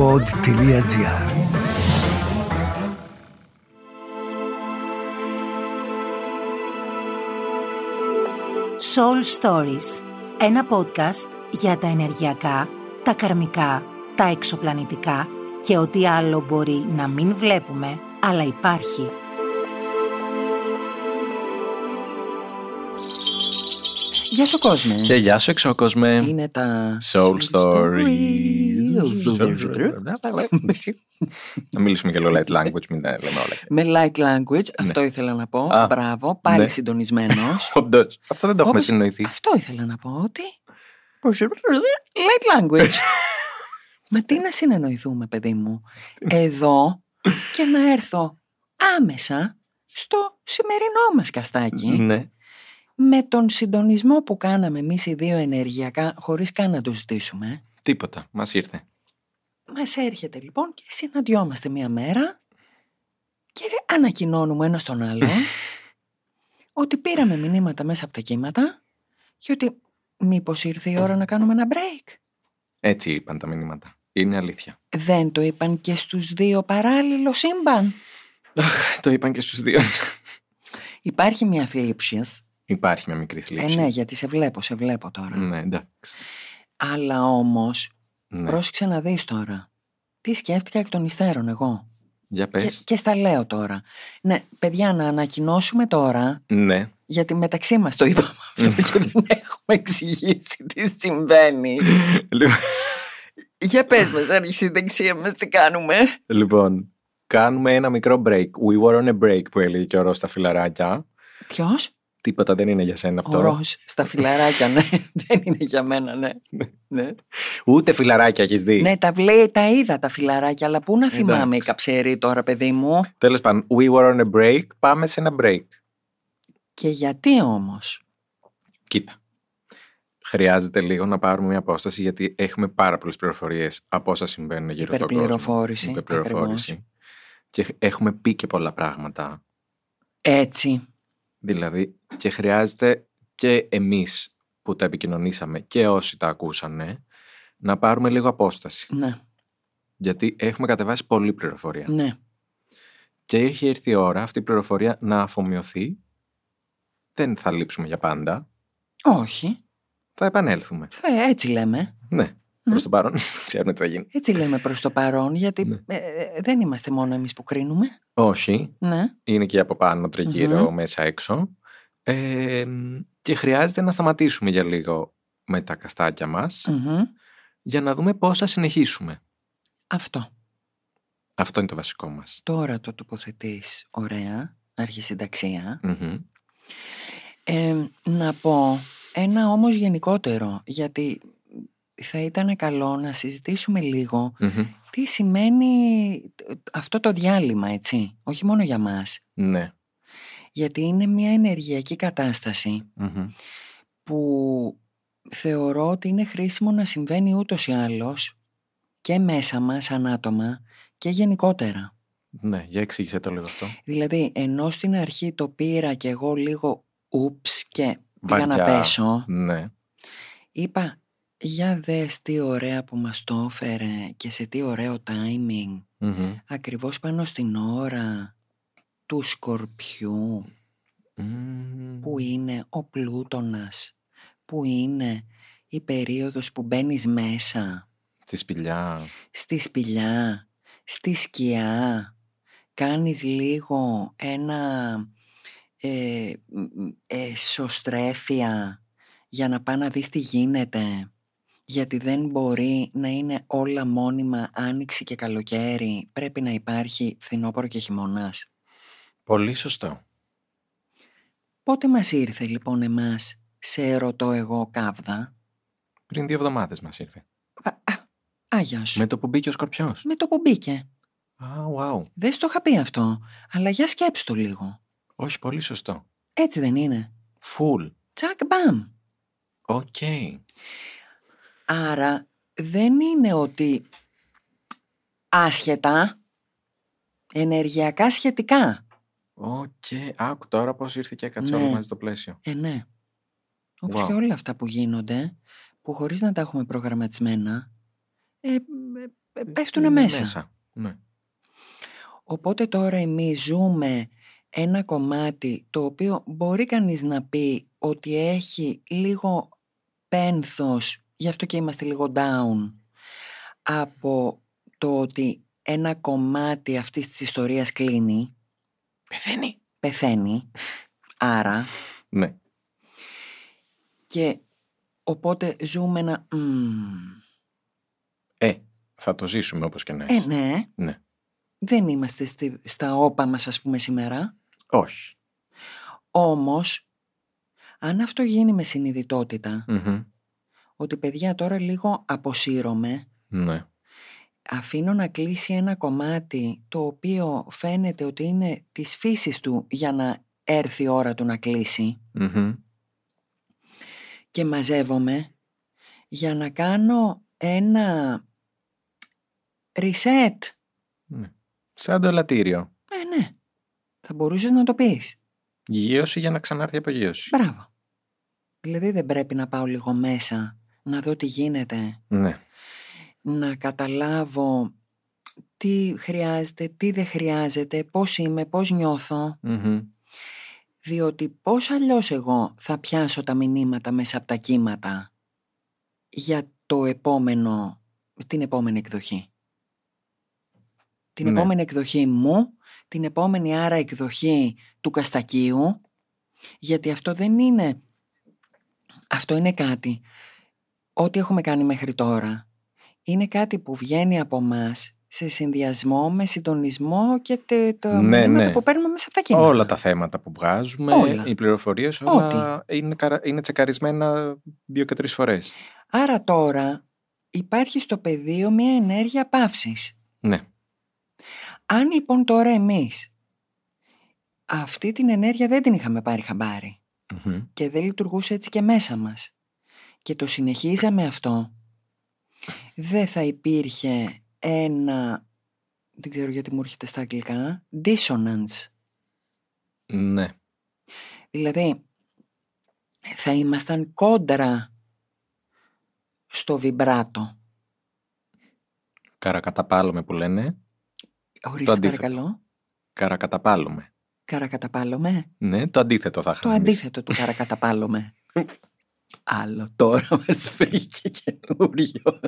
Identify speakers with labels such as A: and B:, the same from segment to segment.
A: pod.gr
B: Soul Stories Ένα podcast για τα ενεργειακά, τα καρμικά, τα εξωπλανητικά και ό,τι άλλο μπορεί να μην βλέπουμε, αλλά υπάρχει.
C: Γεια σου κόσμε.
D: Και γεια σου εξωκόσμε.
C: Είναι τα
D: Soul Stories. Να μιλήσουμε και λίγο light language, μην τα λέμε όλα.
C: Με light language, αυτό ήθελα να πω.
D: Α,
C: Μπράβο, πάλι
D: ναι.
C: συντονισμένος.
D: Όντως, αυτό δεν το έχουμε
C: Όπως-
D: συνοηθεί.
C: Αυτό ήθελα να πω, ότι... Light language. Μα τι να συνεννοηθούμε, παιδί μου; Εδώ και να έρθω άμεσα στο σημερινό μας καστάκι
D: Ναι.
C: με τον συντονισμό που κάναμε εμείς οι δύο ενεργειακά χωρίς καν να το ζητήσουμε.
D: Τίποτα. Μας ήρθε.
C: Μας έρχεται λοιπόν και συναντιόμαστε μία μέρα και ρε, ανακοινώνουμε ένα στον άλλο ότι πήραμε μηνύματα μέσα από τα κύματα και ότι μήπως ήρθε η ώρα να κάνουμε ένα break.
D: Έτσι είπαν τα μηνύματα. Είναι αλήθεια.
C: Δεν το είπαν και στους δύο παράλληλο σύμπαν.
D: Αχ, το είπαν και στους δύο.
C: Υπάρχει μια θλίψης.
D: Υπάρχει μια μικρή
C: Ε,
D: θλίψης.
C: ναι, γιατί σε βλέπω, σε βλέπω τώρα.
D: Ναι, εντάξει.
C: Αλλά όμως,
D: Ναι.
C: πρόσεξε να δεις τώρα. Τι σκέφτηκα εκ των υστέρων εγώ.
D: Για
C: Και,
D: πες.
C: και στα λέω τώρα. Ναι, παιδιά, να ανακοινώσουμε τώρα
D: Ναι.
C: Γιατί μεταξύ μας το είπαμε αυτό και δεν έχουμε εξηγήσει τι συμβαίνει.
D: Λοιπόν-
C: Για πες μας, άρχισε η δεξία μας, τι κάνουμε.
D: Λοιπόν, κάνουμε ένα μικρό break. We were on a break που έλεγε και ο Ρος στα φιλαράκια.
C: Ποιος;
D: Τίποτα δεν είναι για σένα αυτό.
C: Ο Ρος, στα φιλαράκια, ναι. δεν είναι για μένα, ναι. ναι.
D: Ούτε φιλαράκια έχεις δει.
C: ναι, τα βλέπει, τα είδα τα φιλαράκια, αλλά πού να θυμάμαι η
D: Εντάξει.
C: καψερή τώρα, παιδί μου;
D: Τέλος πάντων, we were on a break. Πάμε σε ένα break.
C: Και γιατί όμως;
D: Κοίτα. Χρειάζεται λίγο να πάρουμε μια απόσταση γιατί έχουμε πάρα πολλές πληροφορίες από όσα συμβαίνουν γύρω στον κόσμο.
C: Υπερπληροφόρηση,
D: Υπερπληροφόρηση. Και έχουμε πει και πολλά πράγματα.
C: Έτσι.
D: Δηλαδή, και χρειάζεται και εμείς που τα επικοινωνήσαμε και όσοι τα ακούσανε να πάρουμε λίγο απόσταση.
C: Ναι,
D: Γιατί έχουμε κατεβάσει πολλή πληροφορία.
C: ναι.
D: Και έχει έρθει η ώρα αυτή η πληροφορία να αφομοιωθεί. Δεν θα λείψουμε για πάντα.
C: Όχι.
D: Θα επανέλθουμε.
C: Θα, έτσι λέμε.
D: Ναι, προς το παρόν. Ξέρουμε τι θα γίνει.
C: Έτσι λέμε προς το παρόν, γιατί
D: Ναι.
C: ε, ε, δεν είμαστε μόνο εμείς που κρίνουμε.
D: Όχι,
C: Ναι.
D: είναι και από πάνω, τριγύρω,
C: Μμμ.
D: μέσα έξω. Ε, και χρειάζεται να σταματήσουμε για λίγο με τα καστάκια μας
C: Μμμ.
D: για να δούμε πώς θα συνεχίσουμε.
C: Αυτό.
D: Αυτό είναι το βασικό μας.
C: Τώρα το τοποθετείς ωραία, αρχισυνταξία.
D: Μμμ.
C: Ε, να πω ένα όμως γενικότερο, γιατί θα ήταν καλό να συζητήσουμε λίγο
D: Μμμ.
C: τι σημαίνει αυτό το διάλειμμα, έτσι. Όχι μόνο για μας.
D: Ναι.
C: Γιατί είναι μια ενεργειακή κατάσταση
D: Μμμ.
C: που θεωρώ ότι είναι χρήσιμο να συμβαίνει ούτως ή άλλως και μέσα μας σαν άτομα και γενικότερα.
D: Ναι, για εξήγησε το λίγο αυτό.
C: Δηλαδή, ενώ στην αρχή το πήρα και εγώ λίγο ούψ και πήγα να
D: Βαριά.
C: πέσω,
D: Ναι.
C: είπα για δες τι ωραία που μας το έφερε και σε τι ωραίο timing,
D: Μμμ.
C: ακριβώς πάνω στην ώρα του σκορπιού,
D: Μμμ.
C: που είναι ο πλούτονας, που είναι η περίοδος που μπαίνεις μέσα,
D: Στη σπηλιά.
C: στη σπηλιά, στη σκιά, κάνεις λίγο ένα ε, μ, μ, εσωστρέφεια για να πάει να δεις τι γίνεται. Γιατί δεν μπορεί να είναι όλα μόνιμα άνοιξη και καλοκαίρι. Πρέπει να υπάρχει φθινόπωρο και χειμωνάς.
D: Πολύ σωστό.
C: Πότε μας ήρθε λοιπόν εμάς, σε ρωτώ εγώ κάβδα.
D: Πριν δύο εβδομάδες μας ήρθε.
C: Α, α, Α, γεια σου.
D: Με το που μπήκε ο Σκορπιός.
C: Με το που μπήκε.
D: Α, wow.
C: Δεν στο είχα πει αυτό, αλλά για σκέψου το λίγο.
D: Όχι, πολύ σωστό.
C: Έτσι δεν είναι;
D: Φουλ.
C: Τσακ μπαμ.
D: Οκ.
C: Άρα δεν είναι ότι άσχετα, ενεργειακά σχετικά.
D: Οκ. Άκου τώρα πώς ήρθε και έκατσε
C: Ναι.
D: όλο μαζί στο πλαίσιο.
C: Ε, ναι. Όπως
D: Wow.
C: και όλα αυτά που γίνονται, που χωρίς να τα έχουμε προγραμματισμένα, ε, ε, πέφτουνε
D: Είναι
C: μέσα.
D: Ναι.
C: Οπότε τώρα εμείς ζούμε ένα κομμάτι το οποίο μπορεί κανείς να πει ότι έχει λίγο πένθος, γι' αυτό και είμαστε λίγο down, από το ότι ένα κομμάτι αυτής της ιστορίας κλείνει,
D: Πεθαίνει.
C: πεθαίνει, άρα
D: Ναι.
C: και οπότε ζούμε ένα «μμμ».
D: Ε, θα το ζήσουμε όπως και να
C: Ε,
D: έχει.
C: ναι,
D: Ναι.
C: δεν είμαστε στη- στα όπα μας ας πούμε σήμερα.
D: Όχι.
C: Όμως, αν αυτό γίνει με συνειδητότητα,
D: Μμμ.
C: Ότι παιδιά τώρα λίγο αποσύρωμαι,
D: Ναι.
C: αφήνω να κλείσει ένα κομμάτι το οποίο φαίνεται ότι είναι της φύσης του για να έρθει η ώρα του να κλείσει
D: Μμμ.
C: και μαζεύομαι για να κάνω ένα reset.
D: Ναι. Σαν το ελαττήριο.
C: Ε, ναι. Θα μπορούσες να το πεις.
D: Γύρωση για να ξανάρθει η απογείωση.
C: Μπράβο. Δηλαδή δεν πρέπει να πάω λίγο μέσα να δω τι γίνεται,
D: Ναι.
C: να καταλάβω τι χρειάζεται, τι δεν χρειάζεται, πώς είμαι, πώς νιώθω.
D: Μμμ.
C: Διότι πώς αλλιώς εγώ θα πιάσω τα μηνύματα μέσα από τα κύματα για το επόμενο, την επόμενη εκδοχή. Την
D: Ναι.
C: επόμενη εκδοχή μου, την επόμενη άρα εκδοχή του Καστακίου, γιατί αυτό δεν είναι, αυτό είναι κάτι, ό,τι έχουμε κάνει μέχρι τώρα, είναι κάτι που βγαίνει από μας σε συνδυασμό με συντονισμό και τε, τα
D: Ναι,
C: μηνύματα
D: ναι.
C: που παίρνουμε μέσα από τα κύματα.
D: Όλα τα θέματα που βγάζουμε,
C: Όλα.
D: οι πληροφορίες όλα είναι, καρα... είναι τσεκαρισμένα δύο και τρεις φορές.
C: Άρα τώρα υπάρχει στο πεδίο μια ενέργεια παύσης.
D: Ναι.
C: Αν λοιπόν τώρα εμείς αυτή την ενέργεια δεν την είχαμε πάρει χαμπάρι
D: Μμμ.
C: και δεν λειτουργούσε έτσι και μέσα μας και το συνεχίζαμε αυτό, δεν θα υπήρχε ένα, δεν ξέρω γιατί μου έρχεται στα αγγλικά, dissonance.
D: Ναι.
C: Δηλαδή, θα ήμασταν κόντρα στο βιμπράτο.
D: Καρακαταπάλωμε που λένε.
C: Ορίστε
D: αντίθετο.
C: παρακαλώ.
D: Καρακαταπάλωμε.
C: Καρακαταπάλωμε.
D: Ναι, το αντίθετο θα
C: Το
D: είχαμε εμείς.
C: αντίθετο του καρακαταπάλωμε. Άλλο τώρα μας βρήκε καινούριο.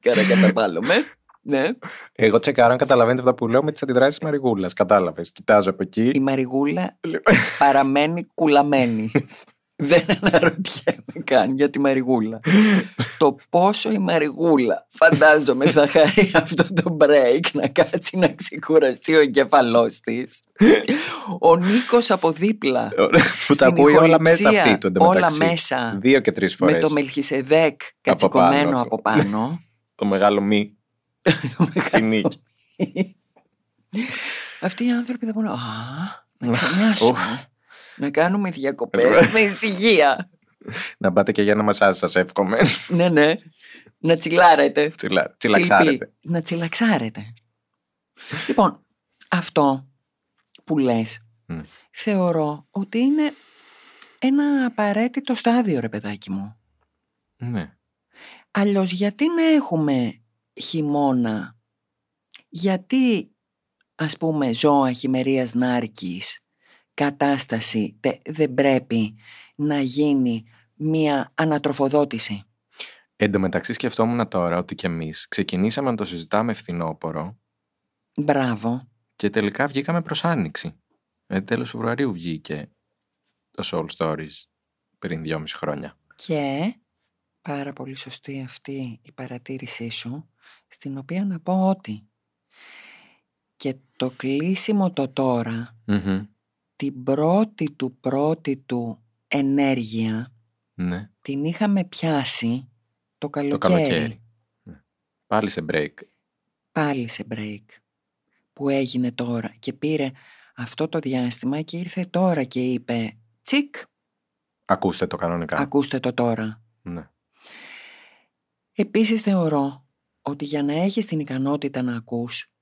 C: Καρακαταπάλωμε. Ναι.
D: Εγώ τσεκάρω αν καταλαβαίνετε αυτά που λέω με τις αντιδράσεις της Μαριγούλας. Κατάλαβες. Κοιτάζω από εκεί.
C: Η Μαριγούλα
D: Λοιπόν,
C: παραμένει κουλαμένη. Δεν αναρωτιέμαι καν για τη Μαριγούλα. το πόσο η Μαριγούλα φαντάζομαι θα χαρεί αυτό το break να κάτσει να ξεκουραστεί ο εγκεφαλός της. Ο Νίκος από δίπλα.
D: Ωραία, Που τα
C: στην
D: ακούει όλα μέσα
C: ηχοληψία,
D: αυτή του
C: Όλα
D: εντωμεταξύ.
C: μέσα.
D: Δύο και τρεις φορές.
C: Με το Μελχισεδέκ κατσικωμένο
D: πάνω.
C: από πάνω.
D: Το μεγάλο μη στη νίκη.
C: Αυτοί οι άνθρωποι δεν μπορούν. Α, να ξενιάσουμε.
D: Ουφ.
C: να κάνουμε διακοπές με ησυχία.
D: Να πάτε και για ένα μασάζ σας εύχομαι.
C: ναι, ναι. Να τσιλάρετε.
D: Τσιλα- Τσιλαξάρετε.
C: Τσιλπί. Να τσιλαξάρετε. λοιπόν, αυτό που λες
D: Ναι.
C: θεωρώ ότι είναι ένα απαραίτητο στάδιο ρε παιδάκι μου.
D: Ναι.
C: Αλλιώς γιατί να έχουμε χειμώνα, γιατί ας πούμε ζώα χειμερίας νάρκης, κατάσταση τε- δεν πρέπει να γίνει μία ανατροφοδότηση.
D: Εν τω μεταξύ σκεφτόμουν τώρα ότι κι εμείς ξεκινήσαμε να το συζητάμε φθινόπωρο
C: Μπράβο.
D: και τελικά βγήκαμε προς άνοιξη. Ε, τέλος Φεβρουαρίου βγήκε το Soul Stories πριν δυόμιση χρόνια.
C: Και πάρα πολύ σωστή αυτή η παρατήρησή σου, στην οποία να πω ότι και το κλείσιμο το τώρα,
D: Μμμ.
C: Την πρώτη του πρώτη του ενέργεια,
D: Ναι,
C: την είχαμε πιάσει το
D: το
C: καλοκαίρι.
D: καλοκαίρι. Ναι. Πάλι σε break.
C: Πάλι σε break που έγινε τώρα και πήρε αυτό το διάστημα και ήρθε τώρα και είπε τσικ,
D: Ακούστε το κανονικά.
C: ακούστε το τώρα.
D: Ναι.
C: Επίσης θεωρώ ότι για να έχεις την ικανότητα να ακούς,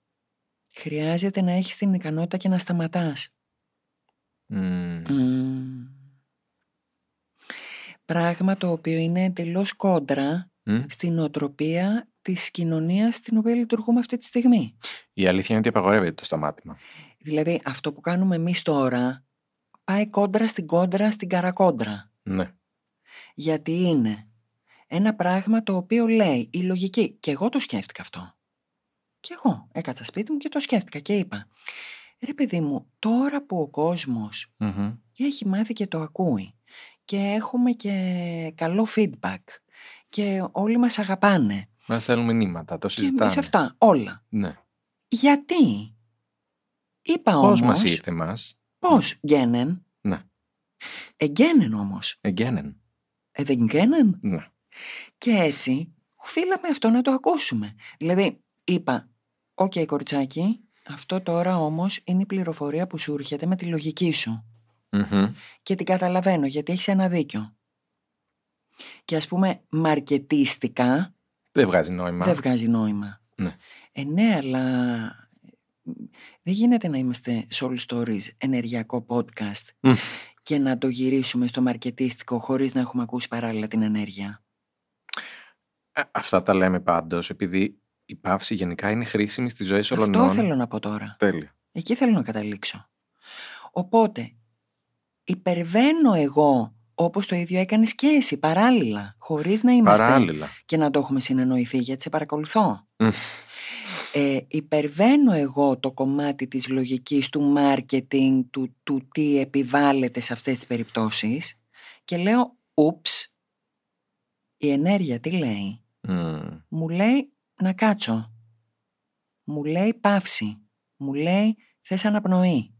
C: χρειάζεται να έχεις την ικανότητα και να σταματάς.
D: Μμμ.
C: Μμμ. Πράγμα το οποίο είναι εντελώς κόντρα
D: Μμ.
C: στην οτροπία της κοινωνίας στην οποία λειτουργούμε αυτή τη στιγμή.
D: Η αλήθεια είναι ότι απαγορεύεται το σταμάτημα.
C: Δηλαδή αυτό που κάνουμε εμείς τώρα πάει κόντρα στην κόντρα στην καρακόντρα.
D: Ναι.
C: Γιατί είναι ένα πράγμα το οποίο λέει η λογική. Και εγώ το σκέφτηκα αυτό. Και εγώ έκατσα σπίτι μου και το σκέφτηκα και είπα ρε παιδί μου τώρα που ο κόσμος
D: Μμμ.
C: έχει μάθει και το ακούει και έχουμε και καλό feedback και όλοι μας αγαπάνε
D: Μας στέλνουν μηνύματα, το
C: και
D: συζητάμε.
C: σε αυτά όλα.
D: Ναι.
C: Γιατί; Είπα
D: Πώς
C: όμως
D: μας ήρθε μας;
C: πώς γένεν
D: Ναι.
C: εγκαίνεν όμως
D: Εγκαίνεν.
C: ε, δεν γκαίνεν
D: Ναι.
C: και έτσι οφείλαμε αυτό να το ακούσουμε δηλαδή είπα οκ κοριτσάκι αυτό τώρα όμως είναι η πληροφορία που σου έρχεται με τη λογική σου
D: Μμμ.
C: και την καταλαβαίνω γιατί έχεις ένα δίκιο και ας πούμε μαρκετίστικα
D: Δεν βγάζει νόημα.
C: δεν βγάζει νόημα
D: Ναι.
C: ε ναι αλλά δεν γίνεται να είμαστε Soul Stories ενεργειακό podcast
D: Μμ.
C: και να το γυρίσουμε στο μαρκετίστικο χωρίς να έχουμε ακούσει παράλληλα την ενέργεια.
D: Ε, Αυτά τα λέμε πάντως επειδή η παύση γενικά είναι χρήσιμη στη ζωή
C: Αυτό
D: όλων.
C: θέλω να πω τώρα.
D: Τέλεια.
C: Εκεί θέλω να καταλήξω. Οπότε, υπερβαίνω εγώ όπως το ίδιο έκανες και εσύ παράλληλα, χωρίς να είμαστε
D: Παράλληλα.
C: και να το έχουμε συνεννοηθεί γιατί σε παρακολουθώ.
D: Μμ.
C: Ε, υπερβαίνω εγώ το κομμάτι της λογικής του marketing, του, του τι επιβάλλεται σε αυτές τις περιπτώσεις και λέω, ούψ, η ενέργεια τι λέει.
D: Μμ.
C: Μου λέει να κάτσω. Μου λέει παύση. Μου λέει θες αναπνοή.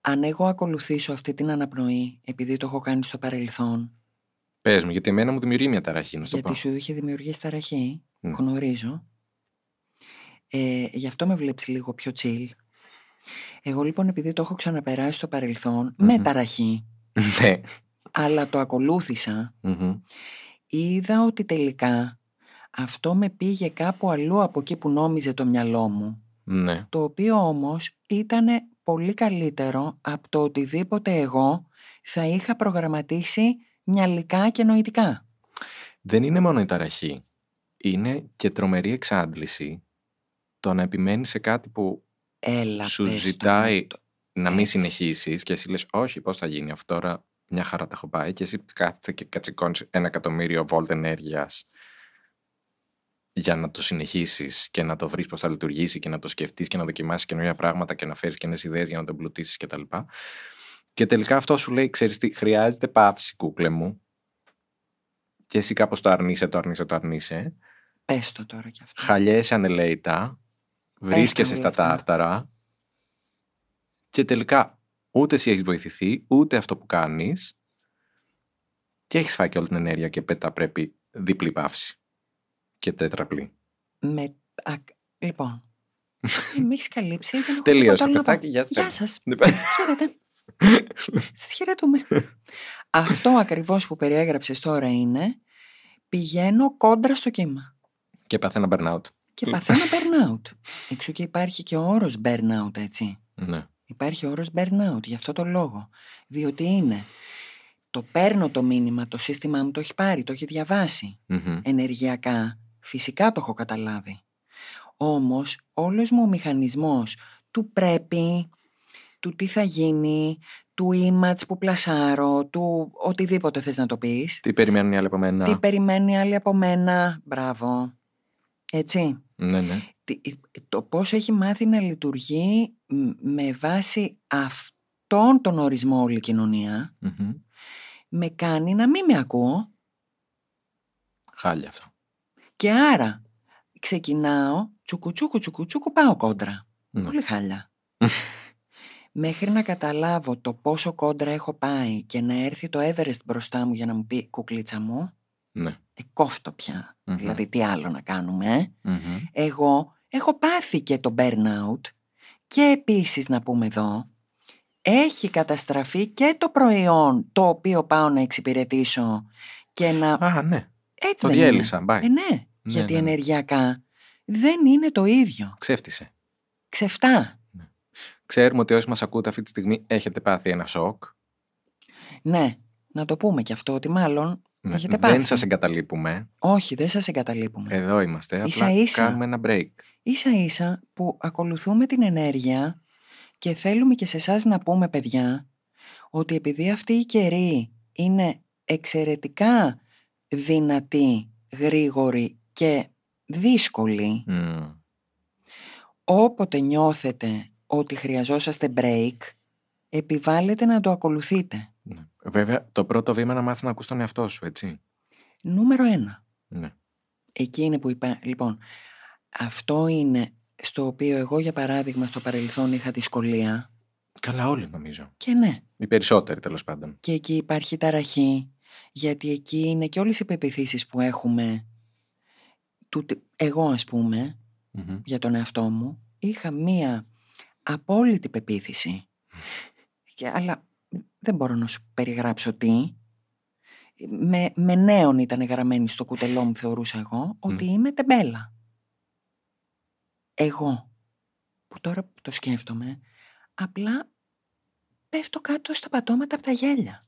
C: Αν εγώ ακολουθήσω αυτή την αναπνοή, επειδή το έχω κάνει στο παρελθόν,
D: Πες μου, γιατί εμένα μου δημιουργεί μια ταραχή, να σου το
C: γιατί
D: πω.
C: σου είχε δημιουργήσει ταραχή,
D: Ναι.
C: γνωρίζω, ε, γι' αυτό με βλέπεις λίγο πιο chill. Εγώ λοιπόν επειδή το έχω ξαναπεράσει στο παρελθόν, με
D: Μμμ.
C: ταραχή,
D: Ναι.
C: αλλά το ακολούθησα,
D: Μμμ.
C: είδα ότι τελικά αυτό με πήγε κάπου αλλού από εκεί που νόμιζε το μυαλό μου.
D: Ναι.
C: Το οποίο όμως ήταν πολύ καλύτερο από το οτιδήποτε εγώ θα είχα προγραμματίσει μυαλικά και νοητικά.
D: Δεν είναι μόνο η ταραχή. Είναι και τρομερή εξάντληση το να επιμένεις σε κάτι που
C: Έλα
D: σου
C: πες το
D: ζητάει
C: μου το.
D: να μην
C: Έτσι.
D: συνεχίσεις και εσύ λες όχι πώς θα γίνει αυτό τώρα μια χαρά τα έχω πάει και εσύ κάθεται και κατσικώνεις ένα εκατομμύριο βόλτ ενέργειας για να το συνεχίσεις και να το βρεις πώς θα λειτουργήσει και να το σκεφτείς και να δοκιμάσεις καινούργια πράγματα και να φέρεις καινές ιδέες για να το εμπλουτίσεις κτλ. Και τελικά αυτό σου λέει, ξέρεις τι, χρειάζεται πάυση κούκλε μου και εσύ κάπως το αρνείσαι, το αρνείσαι, το αρνείσαι.
C: Πες το τώρα κι αυτό.
D: Χαλιέσαι ανελαίητα, βρίσκεσαι
C: όλα
D: στα
C: αυτά.
D: τάρταρα και τελικά ούτε εσύ έχεις βοηθηθεί, ούτε αυτό που κάνεις και έχεις φάει και όλη την ενέργεια και πέτα πρέπει διπλή παύση και τέτραπλή.
C: Με... α, Λοιπόν, με έχεις καλύψει. Δεν έχω
D: Τελείωσε,
C: τίποτα άλλο να πω.
D: παιδάκι, γεια σας.
C: Γεια σας.
D: Ναι.
C: Χαίρετε. Σας χαιρετούμε. Αυτό ακριβώς που περιέγραψες τώρα είναι πηγαίνω κόντρα στο κύμα.
D: και πάθαινα burnout.
C: Και παθαίνω burnout. Εξού και υπάρχει και ο όρος burnout, έτσι.
D: Ναι.
C: Υπάρχει ο όρος burnout γι' αυτό το λόγο. Διότι είναι το παίρνω το μήνυμα, το σύστημά μου το έχει πάρει, το έχει διαβάσει.
D: Μμμ.
C: Ενεργειακά, φυσικά το έχω καταλάβει. Όμως όλος μου ο μηχανισμός του πρέπει, του τι θα γίνει, του image που πλασάρω, του οτιδήποτε θες να το πεις.
D: Τι περιμένουν οι άλλοι από μένα.
C: Τι περιμένει άλλη από μένα, μπράβο. Έτσι.
D: Ναι, ναι.
C: Τι- Το πώς έχει μάθει να λειτουργεί μ, με βάση αυτόν τον ορισμό όλη η κοινωνία,
D: Μμμ.
C: με κάνει να μην με ακούω
D: Χάλια αυτό.
C: Και άρα ξεκινάω τσουκουτσούκου τσουκουτσούκου πάω κόντρα.
D: Ναι.
C: Πολύ χάλια. Μέχρι να καταλάβω το πόσο κόντρα έχω πάει και να έρθει το Everest μπροστά μου για να μου πει κουκλίτσα μου,
D: Ναι.
C: ε, κόφτω πια.
D: Μμμ.
C: Δηλαδή τι άλλο να κάνουμε. ε;
D: Μμμ.
C: Εγώ έχω πάθει και το burnout και επίσης να πούμε εδώ έχει καταστραφεί και το προϊόν το οποίο πάω να εξυπηρετήσω και να...
D: Α, ναι.
C: Έτσι
D: Το
C: δεν
D: διέλυσα.
C: είναι.
D: Μπάει.
C: Ε, ναι, γιατί
D: ναι, ναι.
C: ενεργειακά δεν είναι το ίδιο.
D: Ξέφτισε.
C: Ξεφτά.
D: Ξέρουμε ότι όσοι μας ακούτε αυτή τη στιγμή έχετε πάθει ένα σοκ.
C: Ναι, να το πούμε και αυτό ότι μάλλον
D: Ναι,
B: Έχετε
D: Δεν
B: πάθει.
D: σας εγκαταλείπουμε.
C: Όχι, δεν σας εγκαταλείπουμε.
D: Εδώ είμαστε. Απλά
C: Ίσα ίσα.
D: κάνουμε ένα break.
C: Ίσα ίσα που ακολουθούμε την ενέργεια και θέλουμε και σε εσάς να πούμε παιδιά ότι επειδή αυτή η καιρή είναι εξαιρετικά δυνατή, γρήγορη και δύσκολη,
D: Μμ.
C: όποτε νιώθετε ότι χρειαζόσαστε break, επιβάλλετε να το ακολουθείτε.
D: Ναι. Βέβαια, το πρώτο βήμα είναι να μάθεις να ακούς τον εαυτό σου, έτσι.
C: Νούμερο ένα.
D: Ναι.
C: Εκεί είναι που είπα, λοιπόν, αυτό είναι στο οποίο εγώ για παράδειγμα στο παρελθόν είχα δυσκολία
D: Καλά όλοι νομίζω.
C: και ναι,
D: Οι περισσότεροι τέλος πάντων.
C: και εκεί υπάρχει ταραχή γιατί εκεί είναι και όλες οι πεπιθήσεις που έχουμε του, τι- εγώ ας πούμε
D: Μμμ.
C: για τον εαυτό μου είχα μία απόλυτη πεποίθηση. Και, αλλά δεν μπορώ να σου περιγράψω τι. Με, με νέον ήταν γραμμένη στο κουτελό μου θεωρούσα εγώ ότι είμαι τεμπέλα. Εγώ που τώρα που το σκέφτομαι απλά πέφτω κάτω στα πατώματα από τα γέλια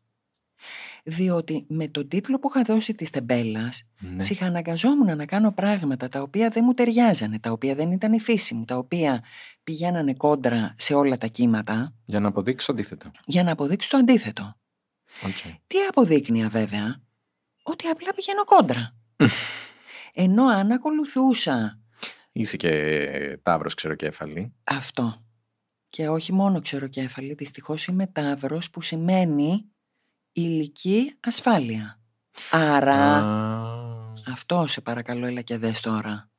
C: διότι με τον τίτλο που είχα δώσει της τεμπέλας
D: Ναι.
C: ψυχαναγκαζόμουν να κάνω πράγματα τα οποία δεν μου ταιριάζανε, τα οποία δεν ήταν η φύση μου, τα οποία πηγαίνανε κόντρα σε όλα τα κύματα
D: Για να αποδείξεις το αντίθετο.
C: για να αποδείξω το αντίθετο.
D: Οκ.
C: Τι αποδείκνυα βέβαια, ότι απλά πηγαίνω κόντρα. Ενώ αν ακολουθούσα
D: Είσαι και ταύρος ξεροκέφαλη.
C: αυτό και όχι μόνο ξεροκέφαλη, δυστυχώς είμαι ταύρος που σημαίνει υλική ασφάλεια. Άρα,
D: Α,
C: αυτό σε παρακαλώ έλα και δες τώρα.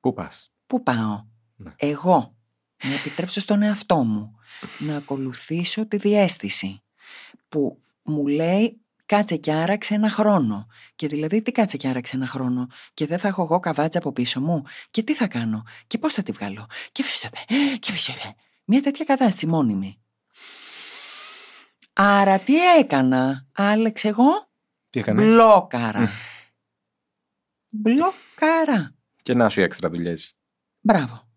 D: Πού πας;
C: Πού πάω;
D: Ναι.
C: Εγώ να επιτρέψω στον εαυτό μου να ακολουθήσω τη διέστηση που μου λέει κάτσε και άραξε ένα χρόνο. Και δηλαδή τι κάτσε και άραξε ένα χρόνο και δεν θα έχω εγώ καβάτσα από πίσω μου και τι θα κάνω και πώς θα τη βγάλω και φυσικά και φυσικά. Μια τέτοια κατάσταση μόνιμη. Άρα τι έκανα, Άλεξ εγώ,
D: Τι έκανες;
C: μπλόκαρα. Μπλόκαρα.
D: Και να σου οι έξτρα δουλειές.
C: Μπράβο.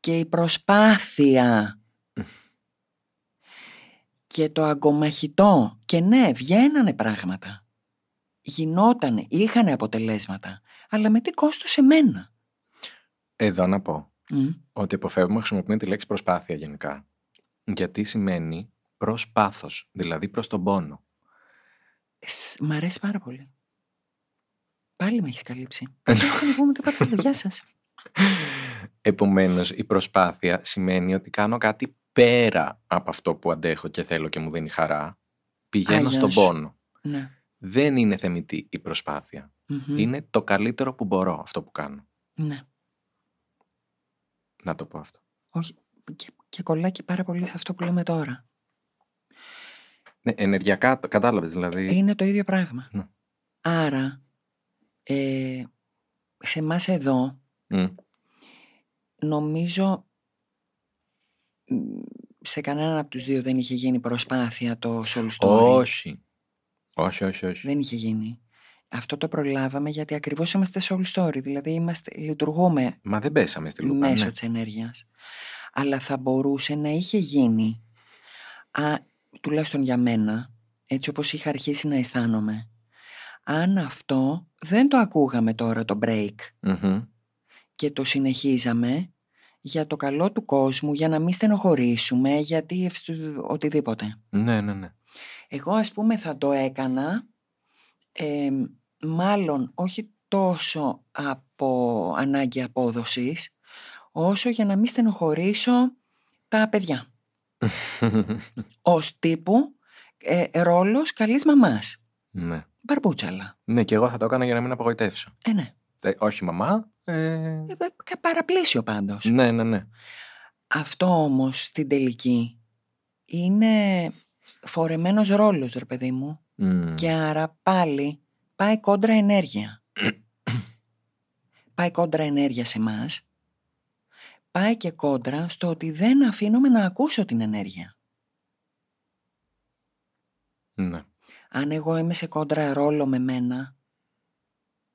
C: Και η προσπάθεια και το αγκομαχητό και ναι, βγαίνανε πράγματα. Γινότανε, είχανε αποτελέσματα. Αλλά με τι κόστος εμένα;
D: Εδώ να πω
C: Μμ.
D: ότι αποφεύγουμε να χρησιμοποιούμε τη λέξη προσπάθεια γενικά. Γιατί σημαίνει προς πάθος, δηλαδή προς τον πόνο.
C: Σ- Μ' αρέσει πάρα πολύ. Πάλι με έχεις καλύψει. Δεν έχω να πούμε τίποτα άλλο. Γεια σας.
D: Επομένως, η προσπάθεια σημαίνει ότι κάνω κάτι πέρα από αυτό που αντέχω και θέλω και μου δίνει χαρά. Πηγαίνω
C: Α, γεια
D: στον
C: σου.
D: πόνο.
C: Ναι.
D: Δεν είναι θεμητή η προσπάθεια.
C: Μμμ.
D: Είναι το καλύτερο που μπορώ αυτό που κάνω.
C: Ναι.
D: Να το πω αυτό.
C: Όχι. Και, και κολλάει και πάρα πολύ σε αυτό που λέμε τώρα.
D: Ναι, ενεργειακά το κατάλαβες δηλαδή.
C: Είναι το ίδιο πράγμα.
D: Ναι.
C: Άρα, ε, σε εμάς εδώ,
D: Μμ.
C: νομίζω μ, σε κανέναν από τους δύο δεν είχε γίνει προσπάθεια το soul story.
D: Όχι. Όχι, όχι, όχι.
C: Δεν είχε γίνει. Αυτό το προλάβαμε γιατί ακριβώς είμαστε soul story, δηλαδή είμαστε, λειτουργούμε
D: Μα δεν πέσαμε στη λούπα.
C: μέσω
D: ναι.
C: της ενέργειας. Αλλά θα μπορούσε να είχε γίνει, α, τουλάχιστον για μένα, έτσι όπως είχα αρχίσει να αισθάνομαι, αν αυτό δεν το ακούγαμε τώρα το break
D: Μμμ.
C: και το συνεχίζαμε για το καλό του κόσμου, για να μην στενοχωρήσουμε, γιατί ευστου- οτιδήποτε.
D: Ναι, ναι, ναι.
C: Εγώ ας πούμε θα το έκανα ε, μάλλον όχι τόσο από ανάγκη απόδοσης όσο για να μην στενοχωρήσω τα παιδιά. Ως τύπου ε, ρόλος καλής μαμάς.
D: ναι.
C: Μπαρμπούτσαλα.
D: Ναι, και εγώ θα το έκανα για να μην απογοητεύσω.
C: Ε, ναι.
D: Ε, όχι μαμά. Ε...
C: Ε, ε, κα- παραπλήσιο πάντως.
D: Ναι, ναι, ναι.
C: Αυτό όμως στην τελική είναι φορεμένος ρόλος, ρε παιδί μου.
D: Μμ.
C: Και άρα πάλι πάει κόντρα ενέργεια. πάει κόντρα ενέργεια σε εμάς. Πάει και κόντρα στο ότι δεν αφήνομαι να ακούσω την ενέργεια.
D: Ναι.
C: Αν εγώ είμαι σε κόντρα ρόλο με μένα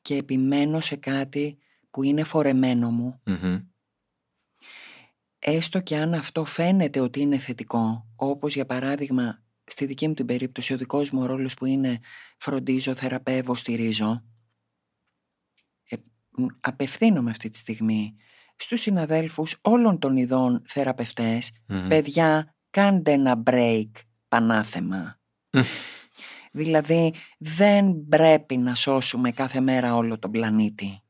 C: και επιμένω σε κάτι που είναι φορεμένο μου,
D: Μμμ.
C: έστω και αν αυτό φαίνεται ότι είναι θετικό, όπως για παράδειγμα στη δική μου την περίπτωση ο δικός μου ρόλος που είναι φροντίζω, θεραπεύω, στηρίζω ε, απευθύνομαι αυτή τη στιγμή στους συναδέλφους όλων των ειδών θεραπευτές παιδιά κάντε ένα break πανάθεμα δηλαδή δεν πρέπει να σώσουμε κάθε μέρα όλο τον πλανήτη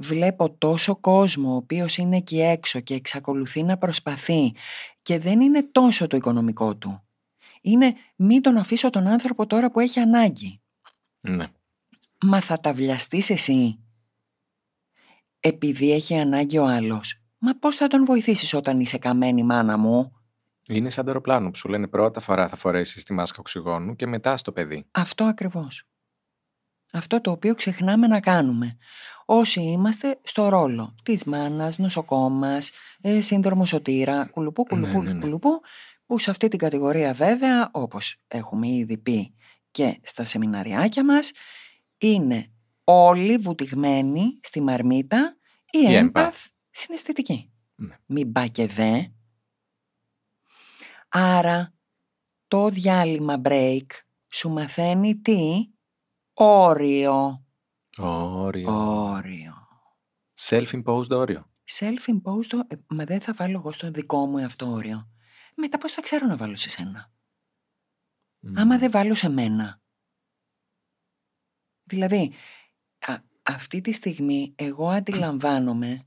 C: βλέπω τόσο κόσμο ο οποίος είναι εκεί έξω και εξακολουθεί να προσπαθεί και δεν είναι τόσο το οικονομικό του. Είναι μην τον αφήσω τον άνθρωπο τώρα που έχει ανάγκη.
D: Ναι.
C: Μα θα τα βιαστείς εσύ; Επειδή έχει ανάγκη ο άλλος. Μα πώς θα τον βοηθήσεις όταν είσαι καμένη μάνα μου;
D: Είναι σαν το αεροπλάνο που σου λένε πρώτα φορά θα φορέσεις τη μάσκα οξυγόνου και μετά στο παιδί.
C: Αυτό ακριβώς. Αυτό το οποίο ξεχνάμε να κάνουμε. Όσοι είμαστε στο ρόλο της μάνας, νοσοκόμας, ε, σύνδρομο σωτήρα, κουλουπού, κουλουπού,
D: Ναι, ναι, ναι.
C: κουλουπού, που σε αυτή την κατηγορία βέβαια, όπως έχουμε ήδη πει και στα σεμιναριάκια μας, είναι όλοι βουτυγμένοι στη μαρμίτα ή
D: Η
C: έμπαθ συναισθητική.
D: Ναι.
C: Μην πάει και δε. Άρα το διάλειμμα break σου μαθαίνει τι; Όριο.
D: Όριο.
C: Όριο.
D: Self-imposed όριο.
C: Self-imposed, ε, μα δεν θα βάλω εγώ στο δικό μου αυτό όριο. Μετά πώς θα ξέρω να βάλω σε σένα; Άμα δεν βάλω σε μένα. Δηλαδή, α- αυτή τη στιγμή εγώ αντιλαμβάνομαι,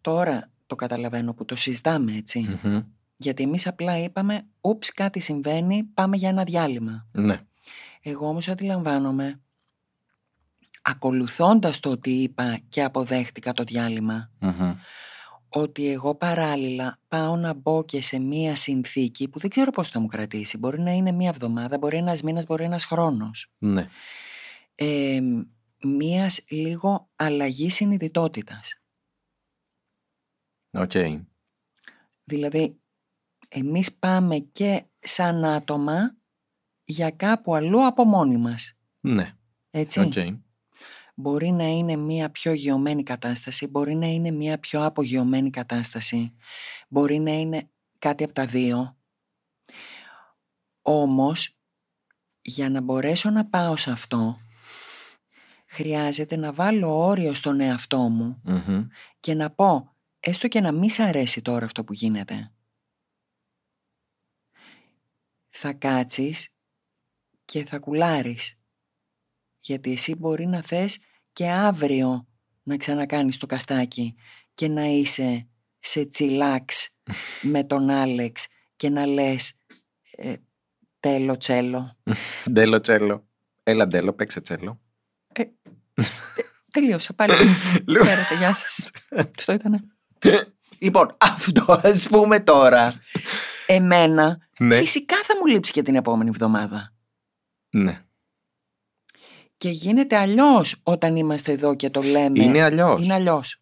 C: τώρα το καταλαβαίνω που το συζητάμε έτσι,
D: Μμμ.
C: γιατί εμείς απλά είπαμε, ούψ κάτι συμβαίνει, πάμε για ένα διάλειμμα.
D: Ναι.
C: Εγώ όμως αντιλαμβάνομαι, ακολουθώντας το ότι είπα και αποδέχτηκα το διάλειμμα,
D: Μμμ.
C: ότι εγώ παράλληλα πάω να μπω και σε μία συνθήκη που δεν ξέρω πώς θα μου κρατήσει. Μπορεί να είναι μία εβδομάδα, μπορεί ένας μήνας, μπορεί ένας χρόνος.
D: Ναι.
C: Ε, μίας λίγο αλλαγής συνειδητότητας.
D: Οκ.
C: Δηλαδή, εμείς πάμε και σαν άτομα για κάπου αλλού από μόνοι μας.
D: Ναι.
C: Έτσι.
D: Οκ.
C: Μπορεί να είναι μία πιο γεωμένη κατάσταση, μπορεί να είναι μία πιο απογειωμένη κατάσταση, μπορεί να είναι κάτι από τα δύο. Όμως, για να μπορέσω να πάω σε αυτό, χρειάζεται να βάλω όριο στον εαυτό μου
D: Μμμ.
C: και να πω, έστω και να μη σ' αρέσει τώρα αυτό που γίνεται. Θα κάτσεις και θα κουλάρεις. Γιατί εσύ μπορεί να θες και αύριο να ξανακάνεις το καστάκι και να είσαι σε τσιλάξ με τον Άλεξ και να λες ε, τέλο τσέλο.
D: Ντέλο τσέλο. Έλα ντέλο, παίξε τσέλο.
C: Τελείωσα πάλι.
D: Λοιπόν.
C: Χαίρετε, γεια σας. Αυτό ήτανε. λοιπόν, αυτό ας πούμε τώρα. Εμένα
D: Ναι.
C: φυσικά θα μου λείψει και την επόμενη εβδομάδα.
D: Ναι.
C: Και γίνεται αλλιώς όταν είμαστε εδώ και το λέμε.
D: Είναι αλλιώς.
C: Είναι αλλιώς.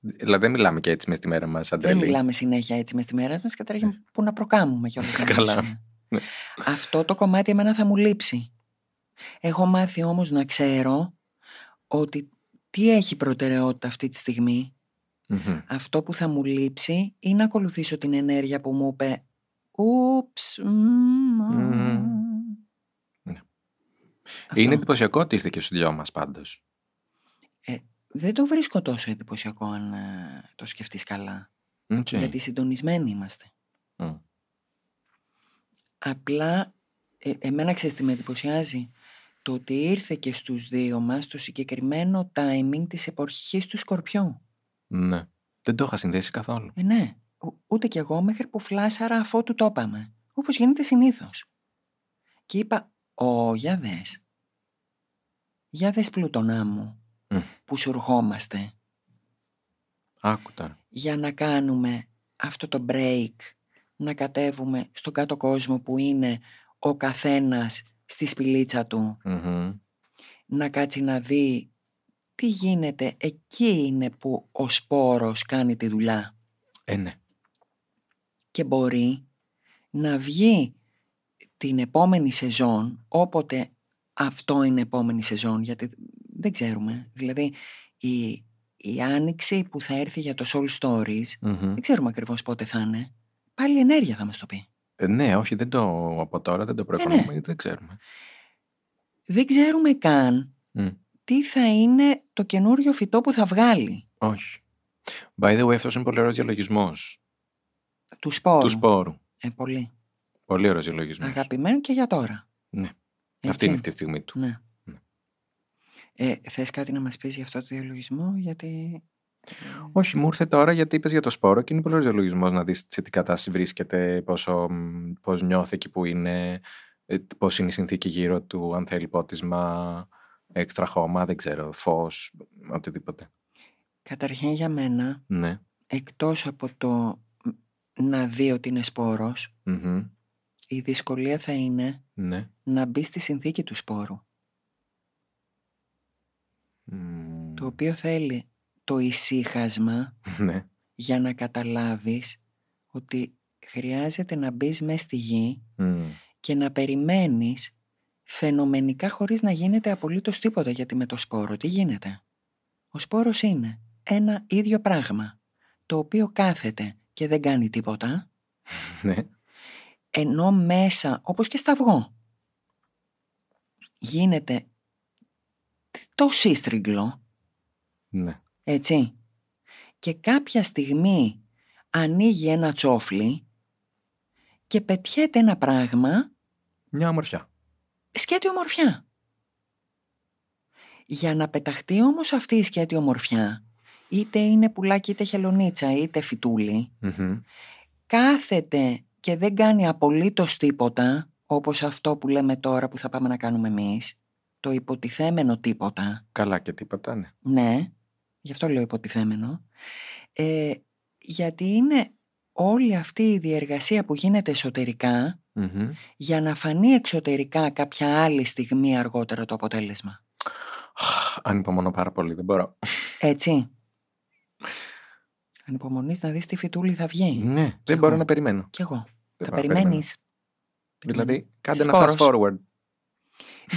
D: Δηλαδή δεν μιλάμε και έτσι μες στη μέρα μας,
C: Δεν
D: Αντρέλη.
C: μιλάμε συνέχεια έτσι μες στη μέρα μας και τώρα έχει που να προκάμουμε κιόλας. να
D: Καλά.
C: μιλήσουμε.
D: Ναι.
C: Αυτό το κομμάτι εμένα θα μου λείψει. Έχω μάθει όμως να ξέρω ότι τι έχει προτεραιότητα αυτή τη στιγμή.
D: Μμμ.
C: Αυτό που θα μου λείψει είναι να ακολουθήσω την ενέργεια που μου είπε «Ούψ, μ, α».
D: Μμμ. Ναι.
C: Αυτό.
D: Είναι εντυπωσιακό ότι ήρθε και στους δυο μας πάντως.
C: Δεν το βρίσκω τόσο εντυπωσιακό αν ε, το σκεφτείς καλά. Γιατί συντονισμένοι είμαστε. Απλά ε, εμένα ξέρεις τι με εντυπωσιάζει; Το ότι ήρθε και στους δύο μας το συγκεκριμένο timing της εποχής του Σκορπιού.
D: Ναι. Δεν το είχα συνδέσει καθόλου.
C: Ε, ναι. Ο- ούτε κι εγώ μέχρι που φλάσαρα αφού του το είπαμε. Όπως γίνεται συνήθως. Και είπα, «Ω, για δες. Για δες πλούτονά μου,
D: Μμ.
C: που σου ερχόμαστε
D: Άκου τώρα.
C: για να κάνουμε αυτό το break, να κατέβουμε στον κάτω κόσμο που είναι ο καθένας στη σπηλίτσα του,
D: Μμμ.
C: να κάτσει να δει τι γίνεται. Εκεί είναι που ο σπόρος κάνει τη δουλειά
D: Ε, ναι.
C: και μπορεί να βγει την επόμενη σεζόν, όποτε αυτό είναι επόμενη σεζόν, γιατί δεν ξέρουμε. Δηλαδή, η, η άνοιξη που θα έρθει για το Soul Stories,
D: Μμμ.
C: δεν ξέρουμε ακριβώς πότε θα είναι. Πάλι η ενέργεια θα μας το πει.
D: Ε, ναι, όχι, δεν το από τώρα, δεν το προεικονομούμε,
C: ναι.
D: γιατί δεν ξέρουμε.
C: Δεν ξέρουμε καν
D: Μμ,
C: τι θα είναι το καινούριο φυτό που θα βγάλει
D: όχι. By the way, αυτός είναι πολύ ωραίος διαλογισμός
C: του σπόρου.
D: του σπόρου.
C: Ε, πολύ.
D: Πολύ ωραίος διαλογισμός.
C: Αγαπημένο και για τώρα.
D: Ναι.
C: Έτσι.
D: Αυτή είναι αυτή η στιγμή του.
C: Ναι.
D: Ναι.
C: Ε, θες κάτι να μας πεις για αυτό το διαλογισμό, γιατί...
D: Όχι, μου ήρθε τώρα γιατί είπες για το σπόρο και είναι πολύ ωραίος διαλογισμός να δεις σε τι κατάσταση βρίσκεται, πόσο, μ, πώς νιώθει εκεί που είναι, ε, πώς είναι η συνθήκη γύρω του, αν θέλει πότισμα, έξτρα χώμα, δεν ξέρω, φως, οτιδήποτε.
C: Καταρχήν για μένα,
D: Ναι.
C: εκτός από το να δει ότι είναι σπόρος,
D: Μμμ.
C: η δυσκολία θα είναι
D: Ναι.
C: να μπει στη συνθήκη του σπόρου.
D: Μμ.
C: Το οποίο θέλει το ησύχασμα
D: Ναι.
C: για να καταλάβεις ότι χρειάζεται να μπεις μέσα στη γη
D: Μμ.
C: και να περιμένεις φαινομενικά χωρίς να γίνεται απολύτως τίποτα γιατί με το σπόρο τι γίνεται; Ο σπόρος είναι ένα ίδιο πράγμα το οποίο κάθεται και δεν κάνει τίποτα
D: Ναι.
C: ενώ μέσα όπως και στα αυγό γίνεται το σύστριγγλο
D: Ναι.
C: Έτσι και κάποια στιγμή ανοίγει ένα τσόφλι και πετιέται ένα πράγμα
D: Μια ομορφιά.
C: σκέτη ομορφιά. Για να πεταχτεί όμως αυτή η σκέτη ομορφιά, είτε είναι πουλάκι είτε χελονίτσα είτε φυτούλι,
D: Μμμ.
C: κάθεται και δεν κάνει απολύτως τίποτα, όπως αυτό που λέμε τώρα που θα πάμε να κάνουμε εμείς, το υποτιθέμενο τίποτα,
D: Καλά και τίποτα, ναι.
C: ναι, γι' αυτό λέω υποτιθέμενο, ε, γιατί είναι όλη αυτή η διεργασία που γίνεται εσωτερικά
D: Μμμ.
C: για να φανεί εξωτερικά κάποια άλλη στιγμή αργότερα το αποτέλεσμα.
D: Ανυπομονώ πάρα πολύ, δεν μπορώ.
C: Έτσι. Ανυπομονείς να δεις τι φυτούλη θα βγει.
D: Ναι, δεν μπορώ
C: εγώ.
D: να περιμένω.
C: Κι εγώ.
D: Δεν
C: θα
D: μπορώ να περιμένω.
C: περιμένεις.
D: Δηλαδή, κάντε ένα fast
C: Σπόρος.
D: forward.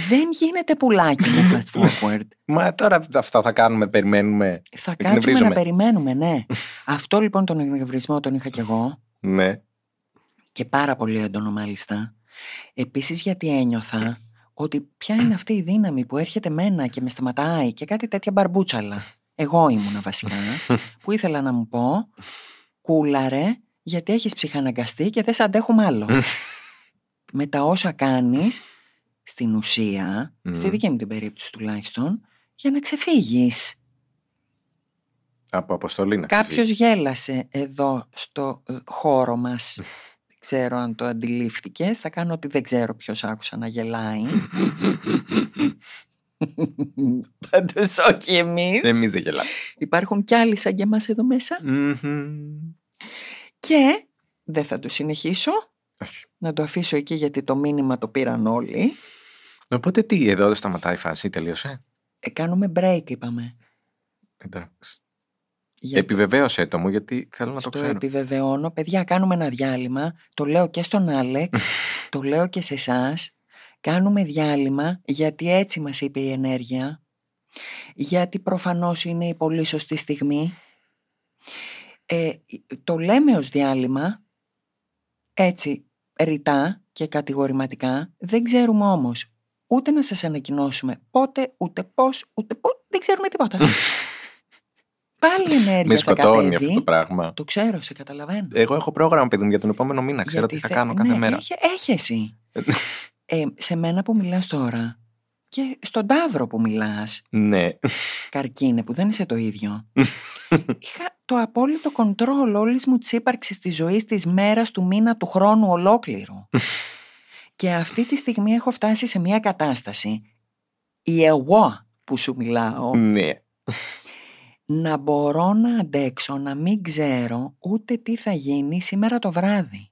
C: Δεν γίνεται πουλάκι με fast forward.
D: Μα τώρα αυτά θα κάνουμε, περιμένουμε.
C: θα κάτσουμε να
D: Εκνευρίζομαι.
C: περιμένουμε, ναι. Αυτό λοιπόν τον εκνευρισμό τον είχα κι εγώ
D: Ναι.
C: και πάρα πολύ έντονο μάλιστα. Επίσης γιατί ένιωθα ότι ποια είναι αυτή η δύναμη που έρχεται μένα και με σταματάει και κάτι τέτοια μπαρμπούτσαλα. Εγώ ήμουνα βασικά, που ήθελα να μου πω κούλαρε γιατί έχεις ψυχαναγκαστεί και δεν σε αντέχουμε άλλο. με τα όσα κάνεις στην ουσία, στη
D: Μμμ.
C: δική μου την περίπτωση τουλάχιστον, για να ξεφύγεις.
D: Από αποστολή να
C: Κάποιος γέλασε εδώ στο ε, χώρο μας. δεν ξέρω αν το αντιλήφθηκες. Θα κάνω ότι δεν ξέρω ποιος άκουσα να γελάει. Πάντως όχι εμείς.
D: Εμείς δεν γελάμε.
C: Υπάρχουν κι άλλοι σαν και εμάς εδώ μέσα.
D: Μμμ.
C: Και δεν θα το συνεχίσω.
D: Όχι.
C: Να το αφήσω εκεί γιατί το μήνυμα το πήραν όλοι.
D: Οπότε τι, εδώ σταματάει η φάση, τελείωσε;
C: Ε, κάνουμε break είπαμε.
D: Εντάξει.
C: Για
D: Επιβεβαίωσέ το μου, γιατί θέλω να το
C: το
D: ξέρω.
C: επιβεβαιώνω. Παιδιά, κάνουμε ένα διάλειμμα. Το λέω και στον Άλεξ, το λέω και σε εσάς. Κάνουμε διάλειμμα γιατί έτσι μας είπε η ενέργεια. Γιατί προφανώς είναι η πολύ σωστή στιγμή. Ε, το λέμε ως διάλειμμα, έτσι ρητά και κατηγορηματικά. Δεν ξέρουμε όμως ούτε να σας ανακοινώσουμε πότε, ούτε πώς, ούτε πού. Δεν ξέρουμε τίποτα. Πάλι η ενέργεια
D: Με
C: θα
D: σκοτώνει
C: κατέβει.
D: αυτό το πράγμα.
C: Το ξέρω, σε καταλαβαίνω.
D: Εγώ έχω πρόγραμμα, παιδί μου, για τον επόμενο μήνα. Ξέρω
C: Γιατί
D: τι θα
C: θε-
D: κάνω
C: ναι,
D: κάθε μέρα.
C: Έχει, έχεις εσύ. ε, σε μένα που μιλάς τώρα και στον Ταύρο που μιλάς,
D: ναι.
C: καρκίνε που δεν είσαι το ίδιο, είχα το απόλυτο κοντρόλ όλης μου της ύπαρξης της ζωής, της μέρας, του μήνα, του χρόνου ολόκληρου. και αυτή τη στιγμή έχω φτάσει σε μια κατάσταση, η εγώ που σου μιλάω,
D: ναι.
C: να μπορώ να αντέξω, να μην ξέρω ούτε τι θα γίνει σήμερα το βράδυ.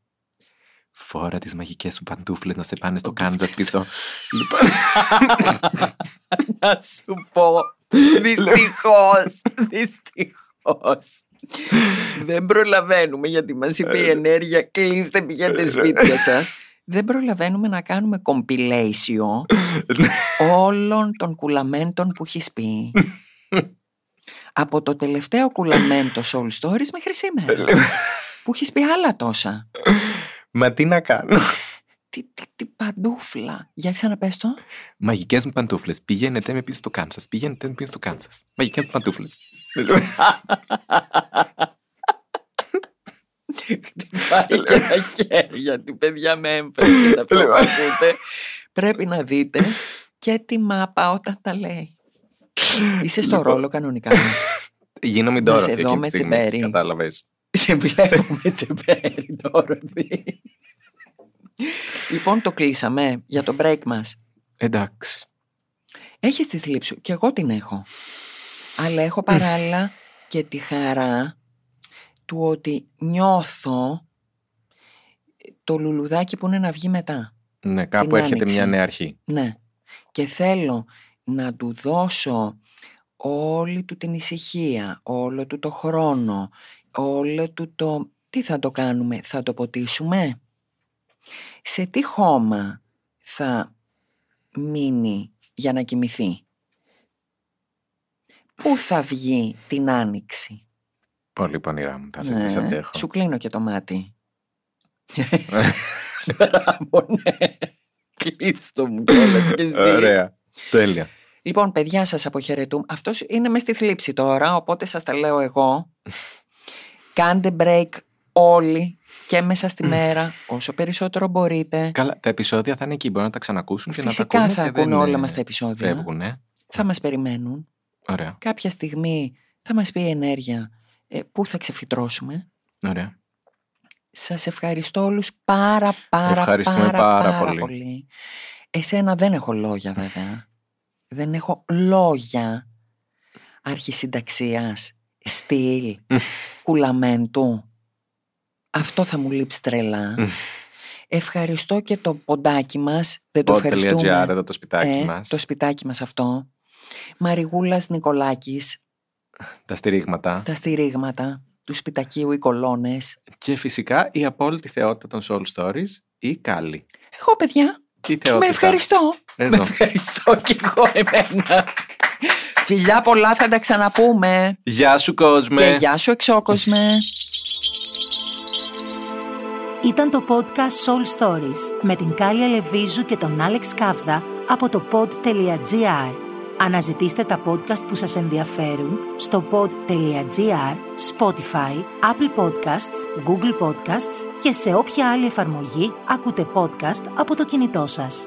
D: Φόρα τις μαγικές σου παντούφλες να σε πάνε στο
C: Παντούφλες.
D: Κάνζας πίσω. λοιπόν,
C: Να σου πω. Δυστυχώς. Δυστυχώς. Δεν προλαβαίνουμε γιατί μας είπε η ενέργεια κλείστε πηγαίνετε σπίτια σας. Δεν προλαβαίνουμε να κάνουμε compilation όλων των κουλαμέντων που έχεις πει. Από το τελευταίο κουλαμέντο Soul Stories μέχρι σήμερα. που έχεις πει άλλα τόσα.
D: Μα τι να κάνω.
C: Τι, τι, τι παντούφλα. Για ξαναπες το.
D: Μαγικές μου παντούφλες. Πηγαίνετε με πίσω στο Κάνσας. Πηγαίνετε με πίσω στο Κάνσας. Μαγικές μου παντούφλες.
C: Χτυπάει και τα χέρια του, παιδιά με έμφαση να αυτό που ακούτε. Πρέπει να δείτε και τη μάπα όταν τα λέει. Είσαι στο
D: Λοιπόν.
C: ρόλο κανονικά.
D: Γίνομαι
C: Να
D: τώρα
C: σε
D: αυτή
C: δω
D: εκείνη
C: με
D: τη στιγμή.
C: τσιμπέρι.
D: Κατάλαβες.
C: Σε βλέπω με τσεπέρι τώρα. λοιπόν, το κλείσαμε για το break μας.
D: Εντάξει.
C: Έχεις τη θλίψη σου και εγώ την έχω. Αλλά έχω παράλληλα και τη χαρά του ότι νιώθω το λουλουδάκι που είναι να βγει μετά.
D: Ναι, κάπου
C: Την
D: έρχεται
C: άνοιξη.
D: μια νέα αρχή.
C: Ναι. Και θέλω να του δώσω όλη του την ησυχία, όλο του το χρόνο, όλο του το... Τι θα το κάνουμε, θα το ποτίσουμε. Σε τι χώμα θα μείνει για να κοιμηθεί; Πού θα βγει την άνοιξη;
D: Πολύ πονηρά μου τα λέτε,
C: Ναι,
D: αντέχω.
C: Σου κλείνω και το μάτι. Μπράβο, ναι. Κλείστο μου κιόλας και εσύ.
D: Ωραία. Τέλεια.
C: Λοιπόν, παιδιά, σας αποχαιρετούμε. Αυτός είναι μες στη θλίψη τώρα, οπότε σας τα λέω εγώ. Κάντε break όλοι και μέσα στη μέρα, όσο περισσότερο μπορείτε.
D: Καλά, τα επεισόδια θα είναι εκεί. Μπορούν να τα ξανακούσουν και να τα
C: Φυσικά
D: ακούνε
C: θα
D: και
C: ακούνε
D: δεν
C: όλα
D: ε,
C: μας τα επεισόδια.
D: Φεύγουν, ε.
C: Θα μας περιμένουν.
D: Ωραία.
C: Κάποια στιγμή θα μας πει η ενέργεια ε, πού θα ξεφυτρώσουμε.
D: Ωραία.
C: Σας ευχαριστώ όλους πάρα πάρα
D: Ευχαριστούμε
C: πάρα,
D: πάρα
C: πάρα
D: πολύ.
C: πολύ. Εσένα δεν έχω λόγια βέβαια. δεν έχω λόγια αρχισυνταξίας, στυλ, κουλαμέντου. Αυτό θα μου λείψει τρελά. Ευχαριστώ και το ποντάκι μας. Δεν το
D: Pod.gr,
C: ευχαριστούμε.
D: εδώ το σπιτάκι
C: Ε,
D: μας;
C: Το σπιτάκι μας αυτό. Μαριγούλας Νικολάκης,
D: Τα στηρίγματα.
C: τα στηρίγματα του σπιτακίου οι κολόνες.
D: Και φυσικά η απόλυτη θεότητα των Soul Stories, η Κάλλη.
C: Εγώ παιδιά,
D: Η θεότητα.
C: με ευχαριστώ.
D: Εδώ.
C: Με ευχαριστώ και εγώ εμένα. Φιλιά πολλά θα τα ξαναπούμε.
D: Γεια σου κόσμε.
C: Και γεια σου εξόκοσμε.
B: Ήταν το podcast Soul Stories με την Κάλια Λεβίζου και τον Άλεξ Κάβδα από το pod.gr. Αναζητήστε τα podcast που σας ενδιαφέρουν στο pod.gr, Spotify, Apple Podcasts, Google Podcasts και σε όποια άλλη εφαρμογή ακούτε podcast από το κινητό σας.